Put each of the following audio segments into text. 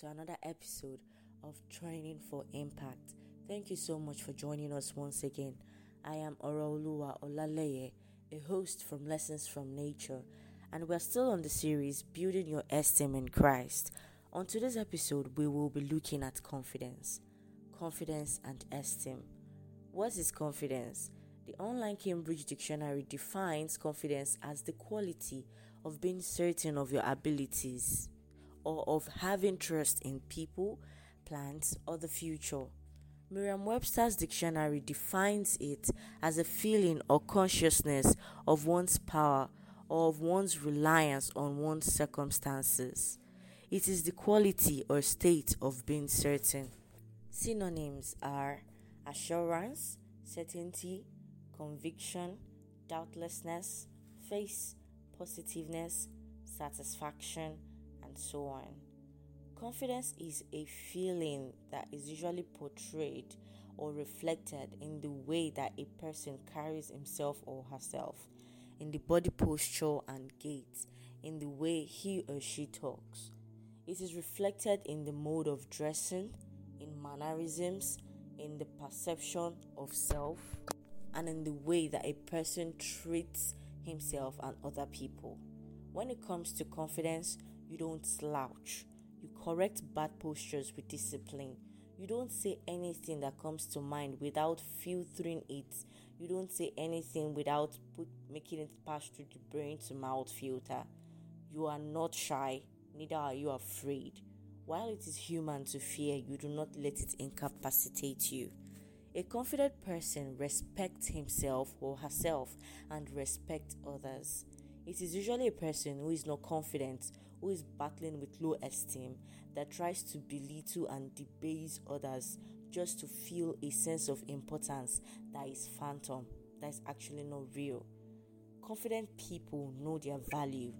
to another episode of Training for Impact. Thank you so much for joining us once again. I am Oraoluwa Olaleye, a host from Lessons from Nature, and we're still on the series Building Your Esteem in Christ. On today's episode, we will be looking at confidence. Confidence and esteem. What is confidence? The online Cambridge Dictionary defines confidence as the quality of being certain of your abilities or of having trust in people, plans, or the future. Merriam Webster's dictionary defines it as a feeling or consciousness of one's power or of one's reliance on one's circumstances. It is the quality or state of being certain. Synonyms are assurance, certainty, conviction, doubtlessness, faith, positiveness, satisfaction, and so on. Confidence is a feeling that is usually portrayed or reflected in the way that a person carries himself or herself, in the body posture and gait, in the way he or she talks. It is reflected in the mode of dressing, in mannerisms, in the perception of self, and in the way that a person treats himself and other people. When it comes to confidence, you don't slouch. You correct bad postures with discipline. You don't say anything that comes to mind without filtering it. You don't say anything without put, making it pass through the brain to mouth filter. You are not shy, neither are you afraid. While it is human to fear, you do not let it incapacitate you. A confident person respects himself or herself and respects others. It is usually a person who is not confident, who is battling with low esteem, that tries to belittle and debase others just to feel a sense of importance that is phantom, that is actually not real. Confident people know their value,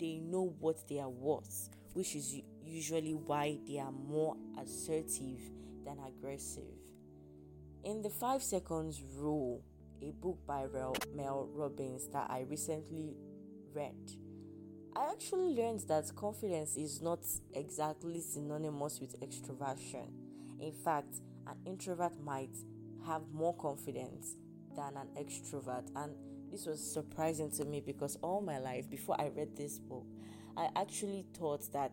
they know what they are worth, which is usually why they are more assertive than aggressive. In the 5 seconds rule, a book by Mel Robbins that I recently read, I actually learned that confidence is not exactly synonymous with extroversion. In fact, an introvert might have more confidence than an extrovert, and this was surprising to me because all my life before I read this book, I actually thought that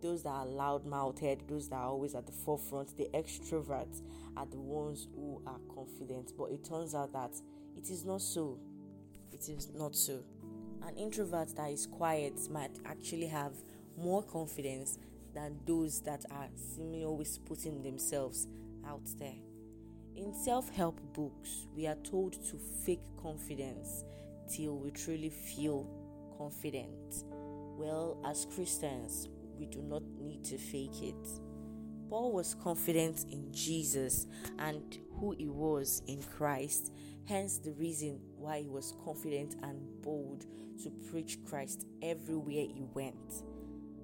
those that are loud mouthed, those that are always at the forefront, the extroverts are the ones who are confident. But it turns out that it is not so. It is not so. An introvert that is quiet might actually have more confidence than those that are seemingly always putting themselves out there. In self help books, we are told to fake confidence till we truly feel confident. Well, as Christians, we do not need to fake it. Paul was confident in Jesus and who he was in Christ, hence the reason why he was confident and bold to preach Christ everywhere he went.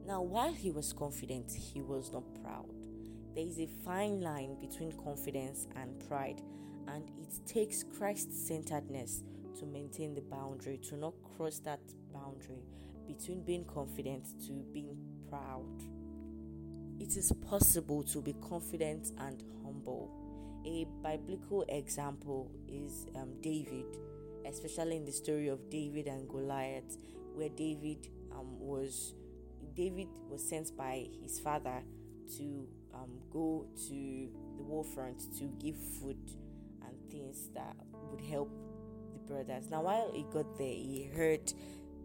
Now, while he was confident, he was not proud. There is a fine line between confidence and pride, and it takes Christ centeredness to maintain the boundary, to not cross that boundary between being confident to being proud. It is possible to be confident and humble. A biblical example is um, David, especially in the story of David and Goliath, where David um, was David was sent by his father to um, go to the war front to give food and things that would help the brothers. Now, while he got there, he heard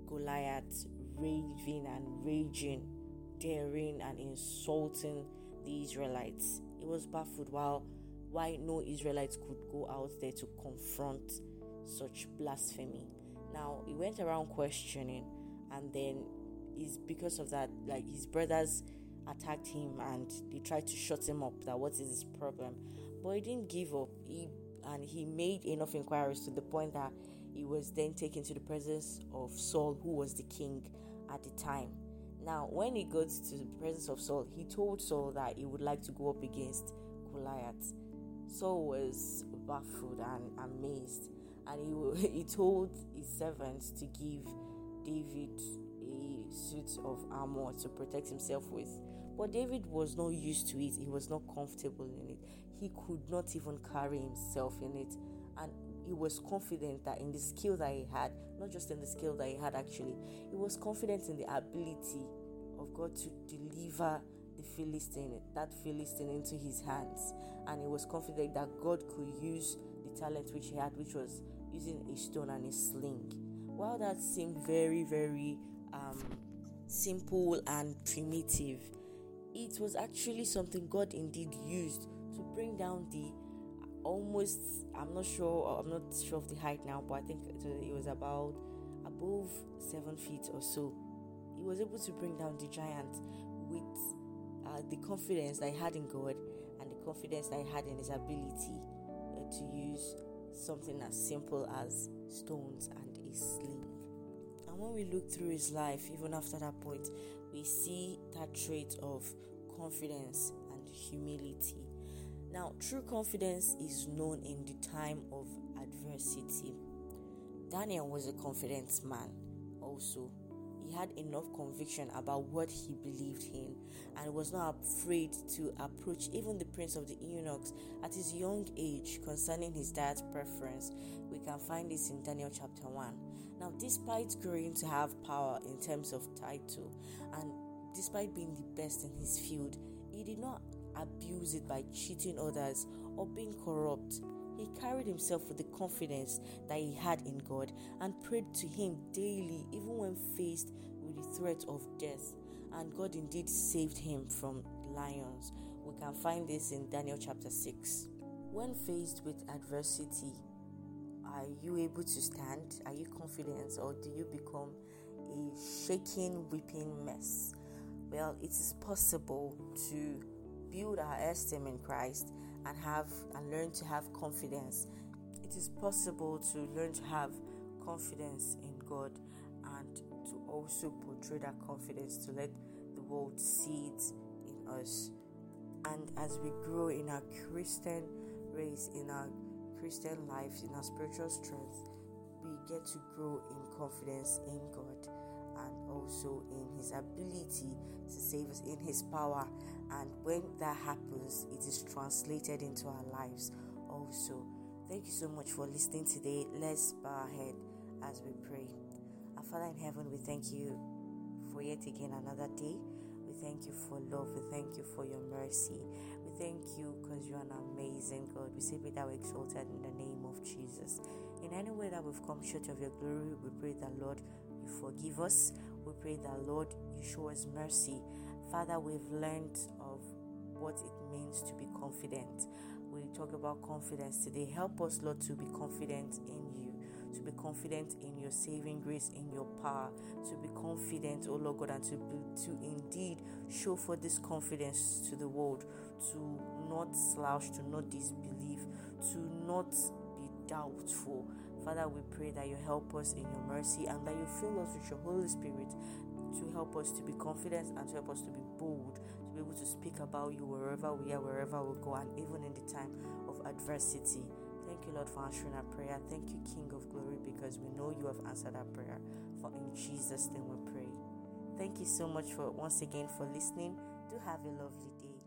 Goliath raving and raging daring and insulting the Israelites. He was baffled while why no Israelites could go out there to confront such blasphemy. Now he went around questioning, and then is because of that, like his brothers attacked him and they tried to shut him up. That what is his problem? But he didn't give up. He and he made enough inquiries to the point that he was then taken to the presence of Saul, who was the king at the time. Now, when he got to the presence of Saul, he told Saul that he would like to go up against Goliath. Saul was baffled and amazed, and he, he told his servants to give David a suit of armor to protect himself with. But David was not used to it, he was not comfortable in it. He could not even carry himself in it. He was confident that in the skill that he had, not just in the skill that he had actually, he was confident in the ability of God to deliver the Philistine, that Philistine into his hands. And he was confident that God could use the talent which he had, which was using a stone and a sling. While that seemed very, very um, simple and primitive, it was actually something God indeed used to bring down the almost i'm not sure i'm not sure of the height now but i think it was about above seven feet or so. He was able to bring down the giant with uh, the confidence that he had in god and the confidence that he had in his ability uh, to use something as simple as stones and a sling and when we look through his life even after that point we see that trait of confidence and humility now, true confidence is known in the time of adversity. Daniel was a confident man, also. He had enough conviction about what he believed in and was not afraid to approach even the prince of the eunuchs at his young age concerning his dad's preference. We can find this in Daniel chapter 1. Now, despite growing to have power in terms of title and despite being the best in his field, he did not abuse it by cheating others or being corrupt. He carried himself with the confidence that he had in God and prayed to Him daily, even when faced with the threat of death. And God indeed saved him from lions. We can find this in Daniel chapter 6. When faced with adversity, are you able to stand? Are you confident? Or do you become a shaking, weeping mess? Well, it is possible to build our esteem in Christ and have and learn to have confidence. It is possible to learn to have confidence in God and to also portray that confidence to let the world see it in us. And as we grow in our Christian race, in our Christian lives, in our spiritual strength, we get to grow in confidence in God also in His ability to save us, in His power. And when that happens, it is translated into our lives also. Thank you so much for listening today. Let's bow our head as we pray. Our Father in heaven, we thank you for yet again another day. We thank you for love. We thank you for your mercy. We thank you because you're an amazing God. We say, Be thou exalted in the name of Jesus. In any way that we've come short of your glory, we pray that, Lord, you forgive us. We pray that, Lord, you show us mercy. Father, we've learned of what it means to be confident. We talk about confidence today. Help us, Lord, to be confident in you, to be confident in your saving grace, in your power, to be confident, oh Lord God, and to be, to indeed show for this confidence to the world, to not slouch, to not disbelieve, to not be doubtful Father, we pray that you help us in your mercy and that you fill us with your Holy Spirit to help us to be confident and to help us to be bold, to be able to speak about you wherever we are, wherever we go, and even in the time of adversity. Thank you, Lord, for answering our prayer. Thank you, King of Glory, because we know you have answered our prayer. For in Jesus' name we pray. Thank you so much for once again for listening. Do have a lovely day.